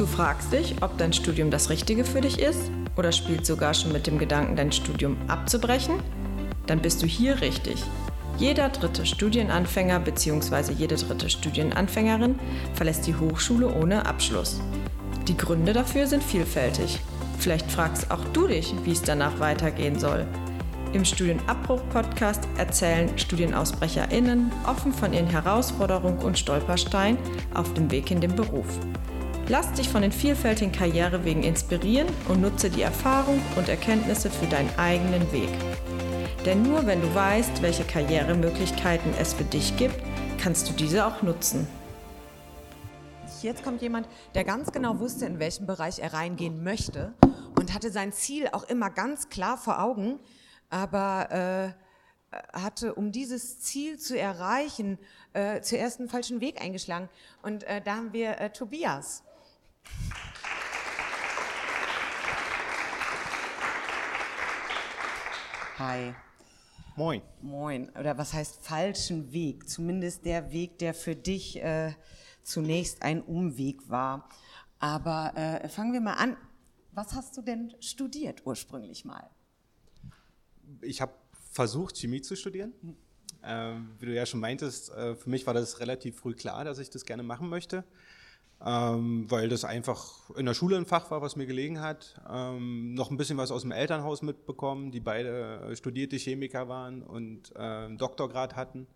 Du fragst dich, ob dein Studium das Richtige für dich ist oder spielst sogar schon mit dem Gedanken, dein Studium abzubrechen? Dann bist du hier richtig. Jeder dritte Studienanfänger bzw. jede dritte Studienanfängerin verlässt die Hochschule ohne Abschluss. Die Gründe dafür sind vielfältig. Vielleicht fragst auch du dich, wie es danach weitergehen soll. Im Studienabbruch-Podcast erzählen StudienausbrecherInnen offen von ihren Herausforderungen und Stolpersteinen auf dem Weg in den Beruf. Lass dich von den vielfältigen Karrierewegen inspirieren und nutze die Erfahrung und Erkenntnisse für deinen eigenen Weg. Denn nur wenn du weißt, welche Karrieremöglichkeiten es für dich gibt, kannst du diese auch nutzen. Jetzt kommt jemand, der ganz genau wusste, in welchem Bereich er reingehen möchte und hatte sein Ziel auch immer ganz klar vor Augen, aber äh, hatte, um dieses Ziel zu erreichen, äh, zuerst einen falschen Weg eingeschlagen. Und äh, da haben wir äh, Tobias. Hi. Moin. Moin. Oder was heißt falschen Weg? Zumindest der Weg, der für dich äh, zunächst ein Umweg war. Aber äh, fangen wir mal an. Was hast du denn studiert ursprünglich mal? Ich habe versucht, Chemie zu studieren. Hm. Ähm, wie du ja schon meintest, äh, für mich war das relativ früh klar, dass ich das gerne machen möchte ähm, weil das einfach in der Schule ein Fach war, was mir gelegen hat. Ähm, noch ein bisschen was aus dem Elternhaus mitbekommen, die beide studierte Chemiker waren und äh, einen Doktorgrad hatten.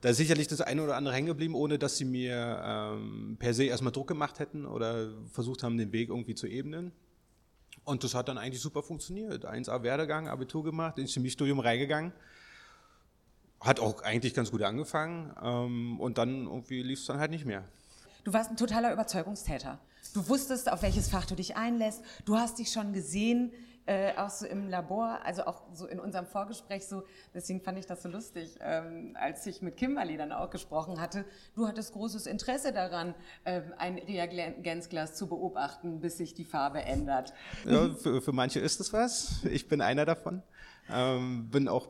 Da ist sicherlich das eine oder andere hängen geblieben, ohne dass sie mir ähm, per se erstmal Druck gemacht hätten oder versucht haben, den Weg irgendwie zu ebnen. Und das hat dann eigentlich super funktioniert. 1A Werdegang, Abitur gemacht, ins Chemiestudium reingegangen. Hat auch eigentlich ganz gut angefangen ähm, und dann irgendwie lief es dann halt nicht mehr. Du warst ein totaler Überzeugungstäter. Du wusstest, auf welches Fach du dich einlässt. Du hast dich schon gesehen, äh, auch so im Labor, also auch so in unserem Vorgespräch so, deswegen fand ich das so lustig, ähm, als ich mit Kimberly dann auch gesprochen hatte. Du hattest großes Interesse daran, äh, ein Reagenzglas zu beobachten, bis sich die Farbe ändert. Ja, für, für manche ist es was. Ich bin einer davon. Ähm, bin auch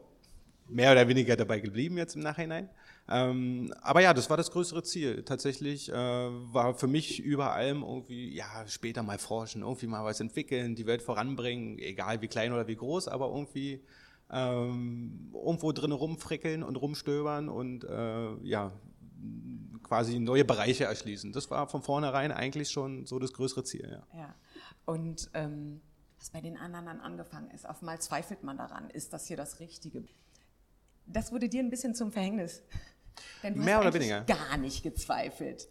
mehr oder weniger dabei geblieben jetzt im Nachhinein. Ähm, aber ja, das war das größere Ziel. Tatsächlich äh, war für mich über allem irgendwie, ja, später mal forschen, irgendwie mal was entwickeln, die Welt voranbringen, egal wie klein oder wie groß, aber irgendwie ähm, irgendwo drin rumfrickeln und rumstöbern und äh, ja, quasi neue Bereiche erschließen. Das war von vornherein eigentlich schon so das größere Ziel. Ja. ja. Und ähm, was bei den anderen dann angefangen ist, auf mal zweifelt man daran, ist das hier das Richtige? Das wurde dir ein bisschen zum Verhängnis. Denn du Mehr oder weniger. gar nicht gezweifelt.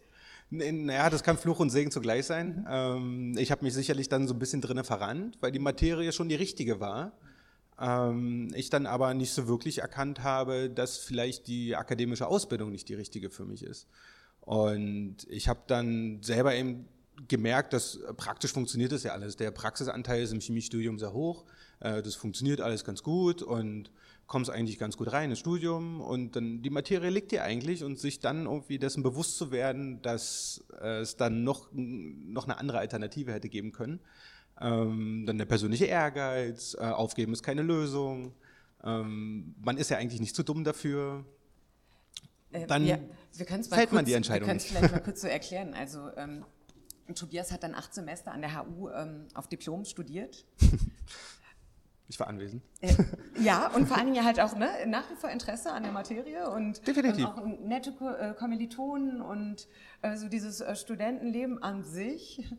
Naja, das kann Fluch und Segen zugleich sein. Ähm, ich habe mich sicherlich dann so ein bisschen drinnen verrannt, weil die Materie schon die richtige war. Ähm, ich dann aber nicht so wirklich erkannt habe, dass vielleicht die akademische Ausbildung nicht die richtige für mich ist. Und ich habe dann selber eben gemerkt, dass praktisch funktioniert das ja alles. Der Praxisanteil ist im Chemiestudium sehr hoch. Äh, das funktioniert alles ganz gut und kommst eigentlich ganz gut rein ins Studium und dann die Materie liegt dir eigentlich und sich dann irgendwie dessen bewusst zu werden, dass äh, es dann noch, noch eine andere Alternative hätte geben können. Ähm, dann der persönliche Ehrgeiz, äh, aufgeben ist keine Lösung. Ähm, man ist ja eigentlich nicht zu dumm dafür. Äh, dann ja, fällt kurz, man die Entscheidung. Wir können es vielleicht mal kurz so erklären. Also ähm, Tobias hat dann acht Semester an der HU ähm, auf Diplom studiert. Ich war anwesend. Äh, ja, und vor allen Dingen halt auch ne, nach wie vor Interesse an der Materie und, Definitiv. und auch nette äh, Kommilitonen und äh, so dieses äh, Studentenleben an sich.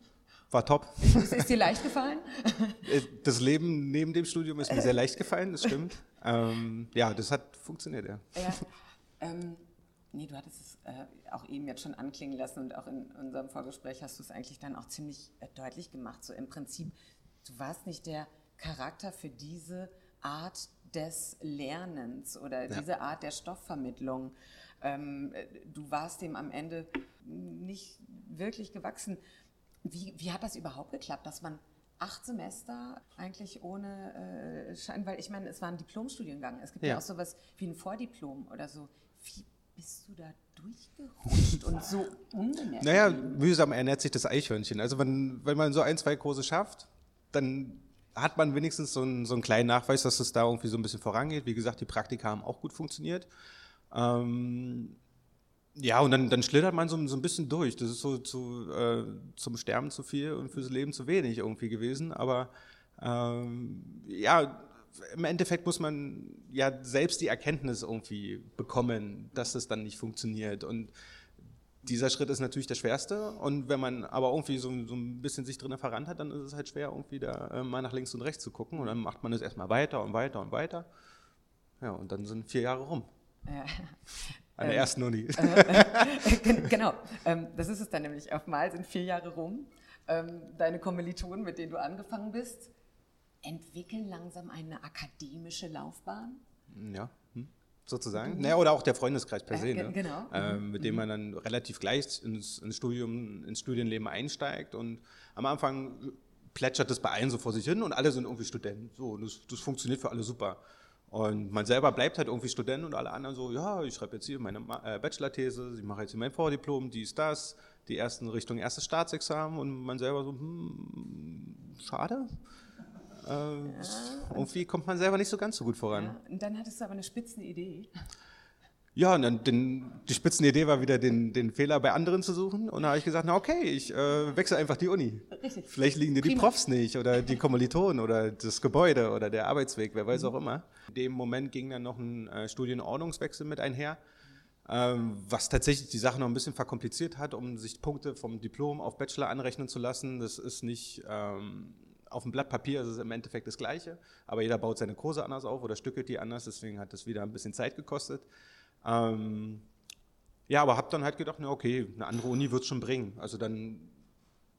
War top. Ist, ist dir leicht gefallen? Äh, das Leben neben dem Studium ist mir sehr leicht gefallen, das stimmt. Ähm, ja, das hat funktioniert, ja. ja ähm, nee, du hattest es äh, auch eben jetzt schon anklingen lassen und auch in unserem Vorgespräch hast du es eigentlich dann auch ziemlich deutlich gemacht. So im Prinzip, du warst nicht der Charakter für diese Art des Lernens oder ja. diese Art der Stoffvermittlung. Ähm, du warst dem am Ende nicht wirklich gewachsen. Wie, wie hat das überhaupt geklappt, dass man acht Semester eigentlich ohne äh, Schein, weil ich meine, es war ein Diplomstudiengang. Es gibt ja. ja auch sowas wie ein Vordiplom oder so. Wie bist du da durchgerutscht und so unbemerkt? Naja, mühsam ernährt sich das Eichhörnchen. Also wenn, wenn man so ein, zwei Kurse schafft, dann hat man wenigstens so einen, so einen kleinen Nachweis, dass es da irgendwie so ein bisschen vorangeht. Wie gesagt, die Praktika haben auch gut funktioniert. Ähm, ja, und dann, dann schlittert man so, so ein bisschen durch. Das ist so zu, äh, zum Sterben zu viel und fürs Leben zu wenig irgendwie gewesen. Aber ähm, ja, im Endeffekt muss man ja selbst die Erkenntnis irgendwie bekommen, dass das dann nicht funktioniert. Und dieser Schritt ist natürlich der schwerste. Und wenn man aber irgendwie so, so ein bisschen sich drin verrannt hat, dann ist es halt schwer, irgendwie da äh, mal nach links und rechts zu gucken. Und dann macht man es erstmal weiter und weiter und weiter. Ja, und dann sind vier Jahre rum. Ja. An der ähm, ersten Uni. Äh, genau, ähm, das ist es dann nämlich. Auf Mal sind vier Jahre rum. Ähm, deine Kommilitonen, mit denen du angefangen bist, entwickeln langsam eine akademische Laufbahn. Ja, sozusagen. Mhm. Naja, oder auch der Freundeskreis per se, ne? genau. Ähm, mit dem mhm. man dann relativ gleich ins, ins, Studium, ins Studienleben einsteigt. Und am Anfang plätschert das bei allen so vor sich hin und alle sind irgendwie Studenten. So, das, das funktioniert für alle super. Und man selber bleibt halt irgendwie Student und alle anderen so, ja, ich schreibe jetzt hier meine äh, Bachelor-These, ich mache jetzt hier mein Vordiplom, dies, das, die ersten Richtung erstes Staatsexamen und man selber so, hm, schade. Äh, ja. Irgendwie kommt man selber nicht so ganz so gut voran. Ja. Und dann hattest du aber eine Spitzenidee. Ja, und dann den, die Spitzenidee war wieder, den, den Fehler bei anderen zu suchen. Und da habe ich gesagt, na okay, ich äh, wechsle einfach die Uni. Richtig. Vielleicht liegen dir die Profs nicht oder die Kommilitonen oder das Gebäude oder der Arbeitsweg, wer weiß mhm. auch immer. In dem Moment ging dann noch ein äh, Studienordnungswechsel mit einher, ähm, was tatsächlich die Sache noch ein bisschen verkompliziert hat, um sich Punkte vom Diplom auf Bachelor anrechnen zu lassen. Das ist nicht... Ähm, auf dem Blatt Papier ist es im Endeffekt das Gleiche, aber jeder baut seine Kurse anders auf oder stückelt die anders, deswegen hat das wieder ein bisschen Zeit gekostet. Ähm, ja, aber habe dann halt gedacht, na okay, eine andere Uni wird es schon bringen. Also dann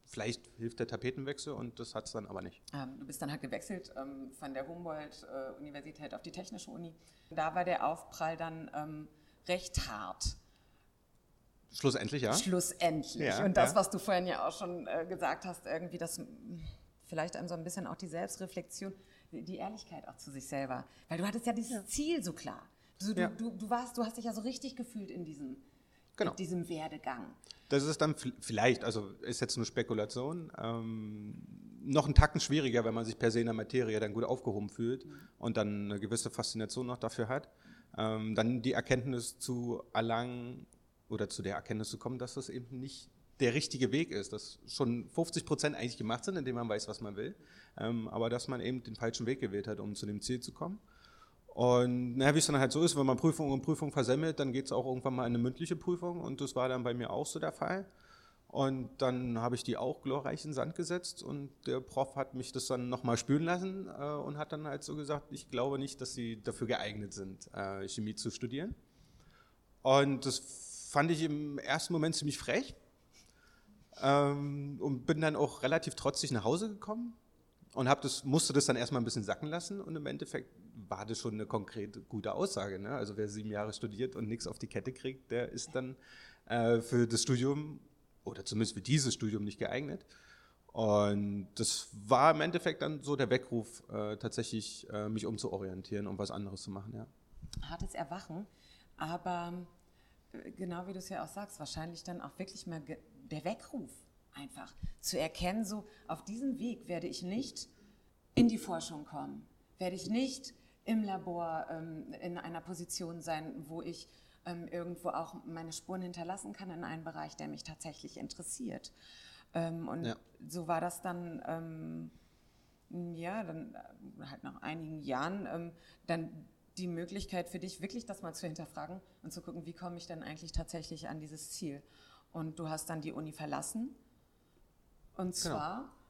vielleicht hilft der Tapetenwechsel und das hat es dann aber nicht. Ähm, du bist dann halt gewechselt ähm, von der Humboldt-Universität auf die Technische Uni. Da war der Aufprall dann ähm, recht hart. Schlussendlich, ja. Schlussendlich. Ja, und das, ja. was du vorhin ja auch schon äh, gesagt hast, irgendwie das vielleicht einem so ein bisschen auch die Selbstreflexion, die Ehrlichkeit auch zu sich selber. Weil du hattest ja dieses Ziel so klar. Du, ja. du, du, warst, du hast dich ja so richtig gefühlt in diesem, genau. diesem Werdegang. Das ist dann vielleicht, also ist jetzt eine Spekulation, ähm, noch einen Tacken schwieriger, wenn man sich per se in der Materie dann gut aufgehoben fühlt mhm. und dann eine gewisse Faszination noch dafür hat. Ähm, dann die Erkenntnis zu erlangen oder zu der Erkenntnis zu kommen, dass das eben nicht der richtige Weg ist, dass schon 50 Prozent eigentlich gemacht sind, indem man weiß, was man will, ähm, aber dass man eben den falschen Weg gewählt hat, um zu dem Ziel zu kommen. Und naja, wie es dann halt so ist, wenn man Prüfung und Prüfung versemmelt, dann geht es auch irgendwann mal in eine mündliche Prüfung und das war dann bei mir auch so der Fall. Und dann habe ich die auch glorreich in Sand gesetzt und der Prof hat mich das dann nochmal spüren lassen äh, und hat dann halt so gesagt, ich glaube nicht, dass sie dafür geeignet sind, äh, Chemie zu studieren. Und das fand ich im ersten Moment ziemlich frech ähm, und bin dann auch relativ trotzig nach Hause gekommen und hab das, musste das dann erstmal ein bisschen sacken lassen und im Endeffekt war das schon eine konkrete, gute Aussage. Ne? Also wer sieben Jahre studiert und nichts auf die Kette kriegt, der ist dann äh, für das Studium oder zumindest für dieses Studium nicht geeignet. Und das war im Endeffekt dann so der Weckruf, äh, tatsächlich äh, mich umzuorientieren und was anderes zu machen. Ja. Hartes Erwachen, aber äh, genau wie du es ja auch sagst, wahrscheinlich dann auch wirklich mal der Weckruf einfach zu erkennen, so auf diesem Weg werde ich nicht in die Forschung kommen, werde ich nicht im Labor ähm, in einer Position sein, wo ich ähm, irgendwo auch meine Spuren hinterlassen kann in einem Bereich, der mich tatsächlich interessiert. Ähm, und ja. so war das dann, ähm, ja, dann äh, halt nach einigen Jahren ähm, dann die Möglichkeit für dich, wirklich das mal zu hinterfragen und zu gucken, wie komme ich denn eigentlich tatsächlich an dieses Ziel. Und du hast dann die Uni verlassen. Und genau. zwar? Genau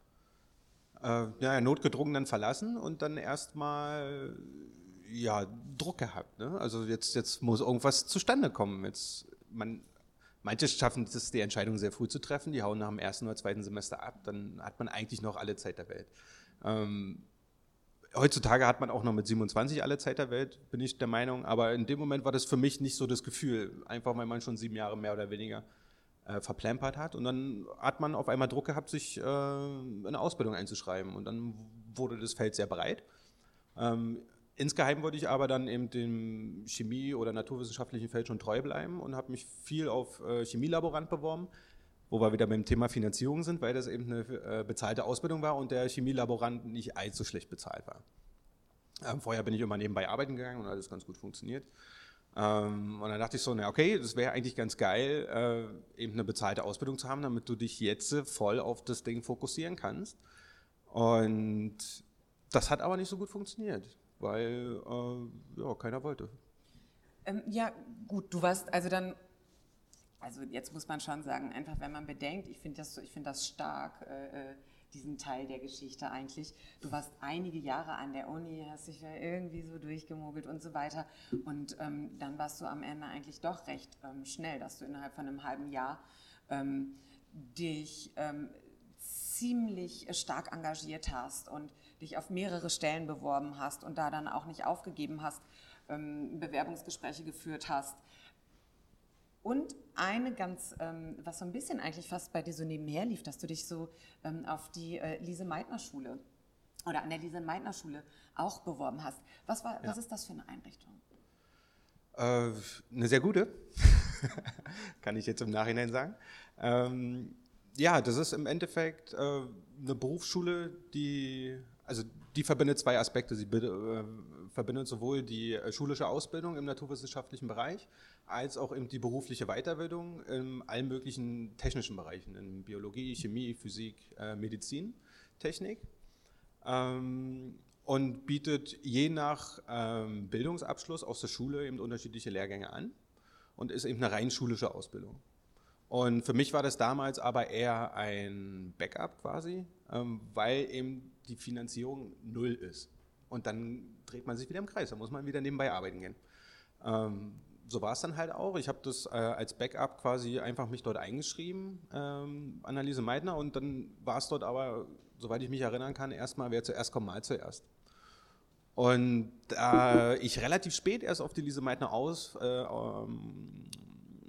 äh, ja, notgedrungen dann verlassen und dann erstmal ja, Druck gehabt. Ne? Also jetzt, jetzt muss irgendwas zustande kommen. Jetzt, man, manche schaffen es, die Entscheidung sehr früh zu treffen, die hauen nach dem ersten oder zweiten Semester ab, dann hat man eigentlich noch alle Zeit der Welt. Ähm, heutzutage hat man auch noch mit 27 alle Zeit der Welt, bin ich der Meinung, aber in dem Moment war das für mich nicht so das Gefühl, einfach weil man schon sieben Jahre mehr oder weniger äh, verplempert hat. Und dann hat man auf einmal Druck gehabt, sich äh, eine Ausbildung einzuschreiben. Und dann wurde das Feld sehr breit. Ähm, insgeheim wollte ich aber dann eben dem Chemie- oder naturwissenschaftlichen Feld schon treu bleiben und habe mich viel auf äh, Chemielaborant beworben, wo wir wieder beim Thema Finanzierung sind, weil das eben eine äh, bezahlte Ausbildung war und der Chemielaborant nicht allzu schlecht bezahlt war. Ähm, vorher bin ich immer nebenbei arbeiten gegangen und alles ganz gut funktioniert. Ähm, und dann dachte ich so, na okay, das wäre eigentlich ganz geil, äh, eben eine bezahlte Ausbildung zu haben, damit du dich jetzt voll auf das Ding fokussieren kannst. Und das hat aber nicht so gut funktioniert, weil äh, ja, keiner wollte. Ähm, ja, gut, du warst also dann, also jetzt muss man schon sagen, einfach wenn man bedenkt, ich finde das, find das stark, äh, äh diesen Teil der Geschichte eigentlich. Du warst einige Jahre an der Uni, hast dich ja irgendwie so durchgemogelt und so weiter. Und ähm, dann warst du am Ende eigentlich doch recht ähm, schnell, dass du innerhalb von einem halben Jahr ähm, dich ähm, ziemlich stark engagiert hast und dich auf mehrere Stellen beworben hast und da dann auch nicht aufgegeben hast, ähm, Bewerbungsgespräche geführt hast. Und eine ganz, ähm, was so ein bisschen eigentlich fast bei dir so nebenher lief, dass du dich so ähm, auf die äh, Lise-Meitner-Schule oder an der Lise-Meitner-Schule auch beworben hast. Was, war, ja. was ist das für eine Einrichtung? Äh, eine sehr gute, kann ich jetzt im Nachhinein sagen. Ähm, ja, das ist im Endeffekt äh, eine Berufsschule, die, also die verbindet zwei Aspekte. Sie äh, verbindet sowohl die äh, schulische Ausbildung im naturwissenschaftlichen Bereich als auch eben die berufliche Weiterbildung in allen möglichen technischen Bereichen, in Biologie, Chemie, Physik, äh, Medizin, Technik. Ähm, und bietet je nach ähm, Bildungsabschluss aus der Schule eben unterschiedliche Lehrgänge an und ist eben eine rein schulische Ausbildung. Und für mich war das damals aber eher ein Backup quasi, ähm, weil eben die Finanzierung null ist. Und dann dreht man sich wieder im Kreis, da muss man wieder nebenbei arbeiten gehen. Ähm, so war es dann halt auch. Ich habe das äh, als Backup quasi einfach mich dort eingeschrieben, ähm, Anneliese Meidner, und dann war es dort aber, soweit ich mich erinnern kann, erstmal, wer zuerst kommt, mal zuerst. Und da ich relativ spät erst auf die Lise Meidner aus, äh, ähm,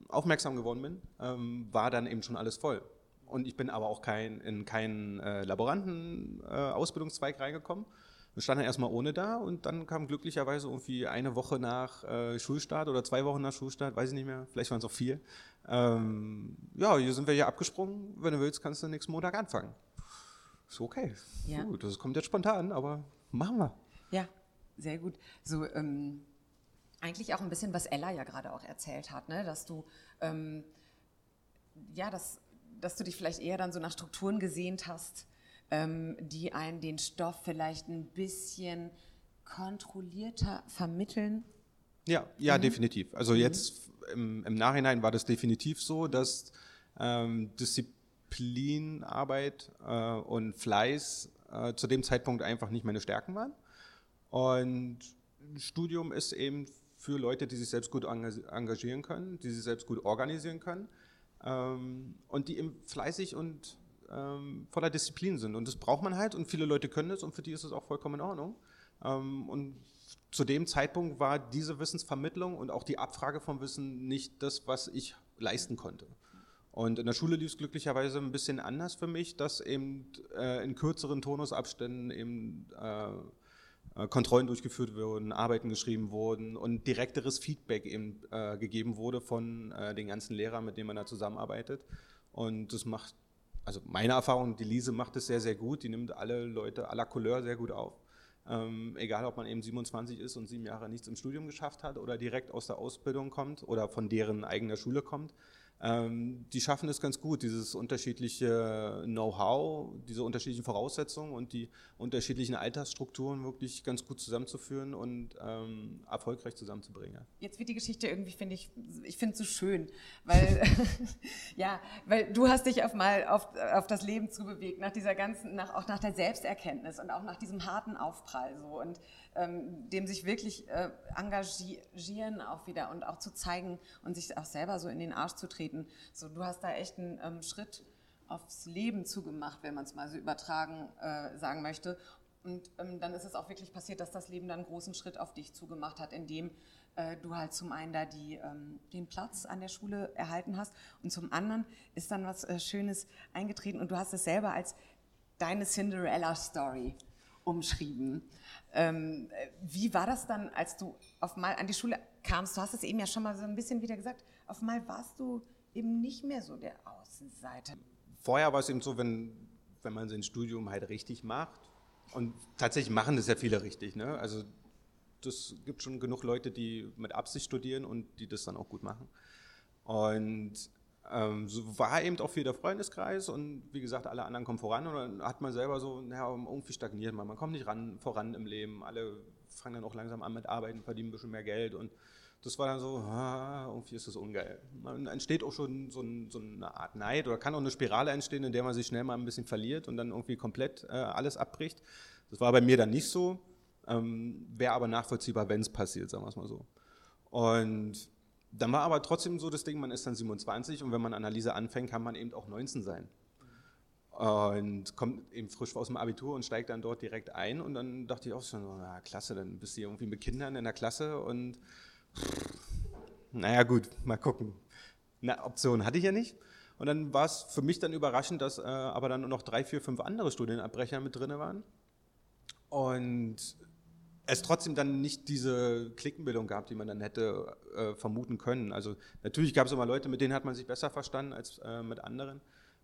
aufmerksam geworden bin, ähm, war dann eben schon alles voll. Und ich bin aber auch kein, in keinen äh, Laboranten-Ausbildungszweig äh, reingekommen, wir standen erstmal ohne da und dann kam glücklicherweise irgendwie eine Woche nach äh, Schulstart oder zwei Wochen nach Schulstart, weiß ich nicht mehr, vielleicht waren es auch vier. Ähm, ja, hier sind wir hier abgesprungen. Wenn du willst, kannst du nächsten Montag anfangen. Ist okay. Ja. Gut, das kommt jetzt spontan, aber machen wir. Ja, sehr gut. So, ähm, eigentlich auch ein bisschen, was Ella ja gerade auch erzählt hat, ne? dass du, ähm, ja, dass, dass du dich vielleicht eher dann so nach Strukturen gesehnt hast, ähm, die einen den Stoff vielleicht ein bisschen kontrollierter vermitteln? Ja, ja, mhm. definitiv. Also mhm. jetzt im, im, Nachhinein war das definitiv so, dass ähm, Disziplinarbeit äh, und Fleiß äh, zu dem Zeitpunkt einfach nicht meine Stärken waren. Und Studium ist eben für Leute, die sich selbst gut engagieren können, die sich selbst gut organisieren können ähm, und die eben fleißig und ähm, voller Disziplin sind. Und das braucht man halt und viele Leute können es und für die ist es auch vollkommen in Ordnung. Ähm, und zu dem Zeitpunkt war diese Wissensvermittlung und auch die Abfrage vom Wissen nicht das, was ich leisten konnte. Und in der Schule lief es glücklicherweise ein bisschen anders für mich, dass eben äh, in kürzeren Tonusabständen eben äh Kontrollen durchgeführt wurden, Arbeiten geschrieben wurden und direkteres Feedback eben äh, gegeben wurde von äh, den ganzen Lehrern, mit denen man da zusammenarbeitet. Und das macht also meine Erfahrung, die Lise macht es sehr, sehr gut. Die nimmt alle Leute aller Couleur sehr gut auf. Ähm, egal, ob man eben 27 ist und sieben Jahre nichts im Studium geschafft hat oder direkt aus der Ausbildung kommt oder von deren eigener Schule kommt. Ähm, die schaffen es ganz gut, dieses unterschiedliche Know-how, diese unterschiedlichen Voraussetzungen und die unterschiedlichen Altersstrukturen wirklich ganz gut zusammenzuführen und ähm, erfolgreich zusammenzubringen. Jetzt wird die Geschichte irgendwie, finde ich, ich finde es so schön, weil, ja, weil du hast dich auf mal auf, auf das Leben zubewegt, nach dieser ganzen, nach, auch nach der Selbsterkenntnis und auch nach diesem harten Aufprall so und ähm, dem sich wirklich äh, engagieren auch wieder und auch zu zeigen und sich auch selber so in den Arsch zu treten. So, du hast da echt einen ähm, Schritt aufs Leben zugemacht, wenn man es mal so übertragen äh, sagen möchte. Und ähm, dann ist es auch wirklich passiert, dass das Leben dann einen großen Schritt auf dich zugemacht hat, indem äh, du halt zum einen da die, ähm, den Platz an der Schule erhalten hast und zum anderen ist dann was äh, Schönes eingetreten und du hast es selber als deine Cinderella-Story umschrieben. Ähm, wie war das dann, als du auf mal an die Schule kamst? Du hast es eben ja schon mal so ein bisschen wieder gesagt. Auf mal warst du eben nicht mehr so der Außenseiter. Vorher war es eben so, wenn, wenn man sein Studium halt richtig macht. Und tatsächlich machen das ja viele richtig. Ne? Also das gibt schon genug Leute, die mit Absicht studieren und die das dann auch gut machen. Und ähm, so war eben auch viel der Freundeskreis und wie gesagt, alle anderen kommen voran und dann hat man selber so, naja, irgendwie stagniert man, man kommt nicht ran, voran im Leben, alle fangen dann auch langsam an mit Arbeiten, verdienen ein bisschen mehr Geld und das war dann so, ah, irgendwie ist das ungeil. Dann entsteht auch schon so, ein, so, eine Art Neid oder kann auch eine Spirale entstehen, in der man sich schnell mal ein bisschen verliert und dann irgendwie komplett äh, alles abbricht. Das war bei mir dann nicht so, ähm, wäre aber nachvollziehbar, wenn es passiert, sagen wir es mal so. Und dann war aber trotzdem so das Ding, man ist dann 27 und wenn man Analyse anfängt, kann man eben auch 19 sein. Und kommt eben frisch aus dem Abitur und steigt dann dort direkt ein. Und dann dachte ich auch schon, na klasse, dann bist du irgendwie mit Kindern in der Klasse und naja gut, mal gucken. Eine Option hatte ich ja nicht. Und dann war es für mich dann überraschend, dass äh, aber dann noch drei, vier, fünf andere Studienabbrecher mit drin waren. Und es trotzdem dann nicht diese Klickenbildung gab, die man dann hätte äh, vermuten können. Also natürlich gab es immer Leute, mit denen hat man sich besser verstanden als äh, mit anderen.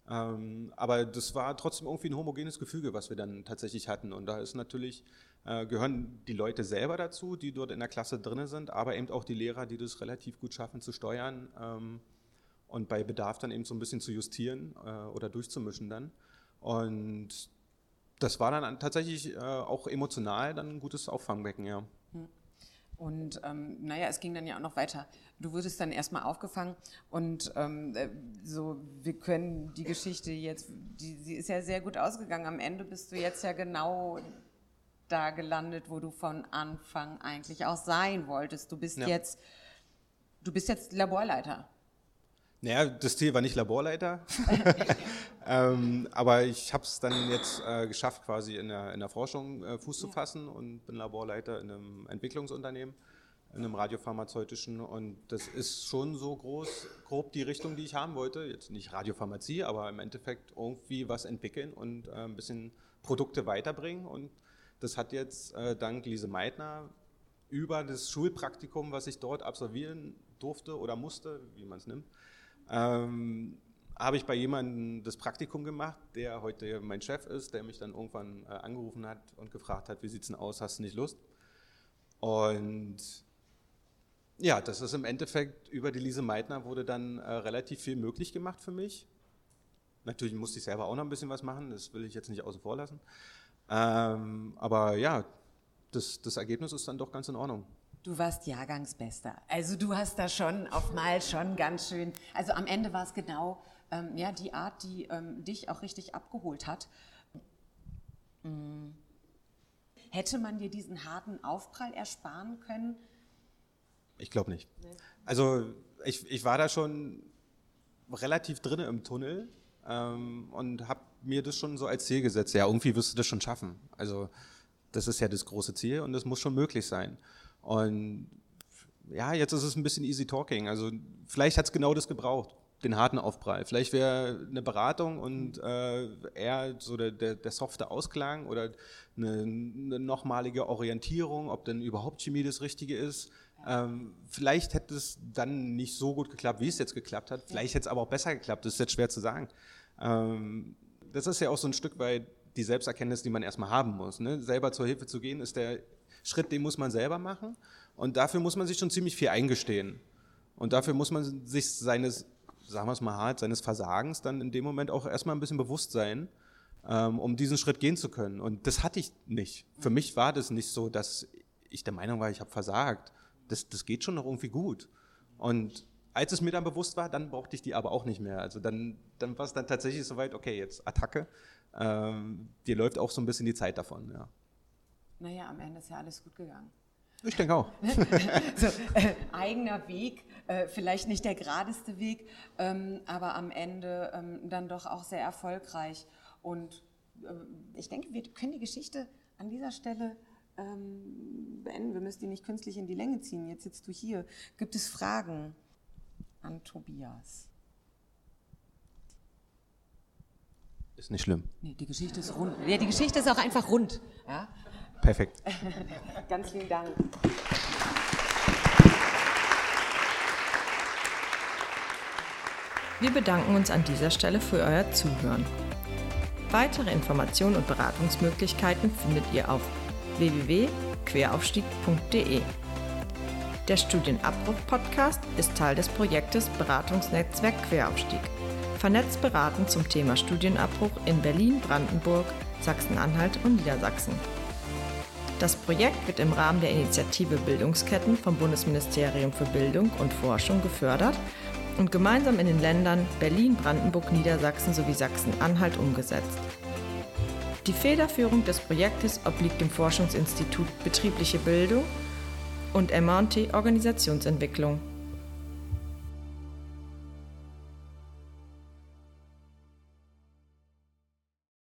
Ähm, aber das war trotzdem irgendwie ein homogenes Gefüge, was wir dann tatsächlich hatten. Und da ist natürlich, äh, gehören die Leute selber dazu, die dort in der Klasse drin sind, aber eben auch die Lehrer, die das relativ gut schaffen zu steuern ähm, und bei Bedarf dann eben so ein bisschen zu justieren äh, oder durchzumischen dann. Und das war dann tatsächlich äh, auch emotional dann ein gutes Auffangbecken, ja. Hm. Und ähm, naja, es ging dann ja auch noch weiter. Du wurdest dann erstmal aufgefangen und ähm, äh, so, wir können die Geschichte jetzt, die, sie ist ja sehr gut ausgegangen. Am Ende bist du jetzt ja genau da gelandet, wo du von Anfang eigentlich auch sein wolltest. Du bist ja. jetzt, du bist jetzt Laborleiter. Naja, das Ziel war nicht Laborleiter, ähm, aber ich habe es dann jetzt äh, geschafft, quasi in der, in der Forschung äh, Fuß zu fassen und bin Laborleiter in einem Entwicklungsunternehmen, in einem radiopharmazeutischen. Und das ist schon so groß, grob die Richtung, die ich haben wollte. Jetzt nicht Radiopharmazie, aber im Endeffekt irgendwie was entwickeln und äh, ein bisschen Produkte weiterbringen. Und das hat jetzt äh, dank Lise Meitner über das Schulpraktikum, was ich dort absolvieren durfte oder musste, wie man es nimmt, ähm, habe ich bei jemandem das Praktikum gemacht, der heute mein Chef ist, der mich dann irgendwann äh, angerufen hat und gefragt hat, wie sieht es denn aus, hast du nicht Lust? Und ja, das ist im Endeffekt über die Lise Meitner wurde dann äh, relativ viel möglich gemacht für mich. Natürlich musste ich selber auch noch ein bisschen was machen, das will ich jetzt nicht außen vor lassen. Ähm, aber ja, das, das Ergebnis ist dann doch ganz in Ordnung. Du warst Jahrgangsbester. Also du hast da schon auf Mal schon ganz schön. Also am Ende war es genau ähm, ja, die Art, die ähm, dich auch richtig abgeholt hat. Mhm. Hätte man dir diesen harten Aufprall ersparen können? Ich glaube nicht. Nee. Also ich, ich war da schon relativ drin im Tunnel ähm, und habe mir das schon so als Ziel gesetzt. Ja, irgendwie wirst du das schon schaffen. Also das ist ja das große Ziel und das muss schon möglich sein. Und ja, jetzt ist es ein bisschen easy talking. Also vielleicht hat es genau das gebraucht, den harten Aufprall. Vielleicht wäre eine Beratung und äh, eher so der, der, der softe Ausklang oder eine, eine nochmalige Orientierung, ob denn überhaupt Chemie das Richtige ist. Ähm, vielleicht hätte es dann nicht so gut geklappt, wie es jetzt geklappt hat. Vielleicht hätte es aber auch besser geklappt. Das ist jetzt schwer zu sagen. Ähm, das ist ja auch so ein Stück weit die Selbsterkenntnis, die man erstmal haben muss. Ne? Selber zur Hilfe zu gehen, ist der Schritt, den muss man selber machen. Und dafür muss man sich schon ziemlich viel eingestehen. Und dafür muss man sich seines, sagen wir es mal hart, seines Versagens dann in dem Moment auch erstmal ein bisschen bewusst sein, ähm, um diesen Schritt gehen zu können. Und das hatte ich nicht. Für mich war das nicht so, dass ich der Meinung war, ich habe versagt. Das, das geht schon noch irgendwie gut. Und als es mir dann bewusst war, dann brauchte ich die aber auch nicht mehr. Also dann, dann war es dann tatsächlich soweit, okay, jetzt Attacke. Ähm, dir läuft auch so ein bisschen die Zeit davon, ja. Naja, am Ende ist ja alles gut gegangen. Ich denke auch. so, äh, eigener Weg, äh, vielleicht nicht der geradeste Weg, ähm, aber am Ende ähm, dann doch auch sehr erfolgreich. Und äh, ich denke, wir können die Geschichte an dieser Stelle ähm, beenden. Wir müssen die nicht künstlich in die Länge ziehen. Jetzt sitzt du hier. Gibt es Fragen an Tobias? Ist nicht schlimm. Nee, die Geschichte ist rund. Ja, die Geschichte ist auch einfach rund. Ja? Perfekt. Ganz vielen Dank. Wir bedanken uns an dieser Stelle für euer Zuhören. Weitere Informationen und Beratungsmöglichkeiten findet ihr auf www.queraufstieg.de. Der Studienabbruch-Podcast ist Teil des Projektes Beratungsnetzwerk Queraufstieg. Vernetzt beraten zum Thema Studienabbruch in Berlin, Brandenburg, Sachsen-Anhalt und Niedersachsen. Das Projekt wird im Rahmen der Initiative Bildungsketten vom Bundesministerium für Bildung und Forschung gefördert und gemeinsam in den Ländern Berlin, Brandenburg, Niedersachsen sowie Sachsen-Anhalt umgesetzt. Die Federführung des Projektes obliegt dem Forschungsinstitut Betriebliche Bildung und MT Organisationsentwicklung.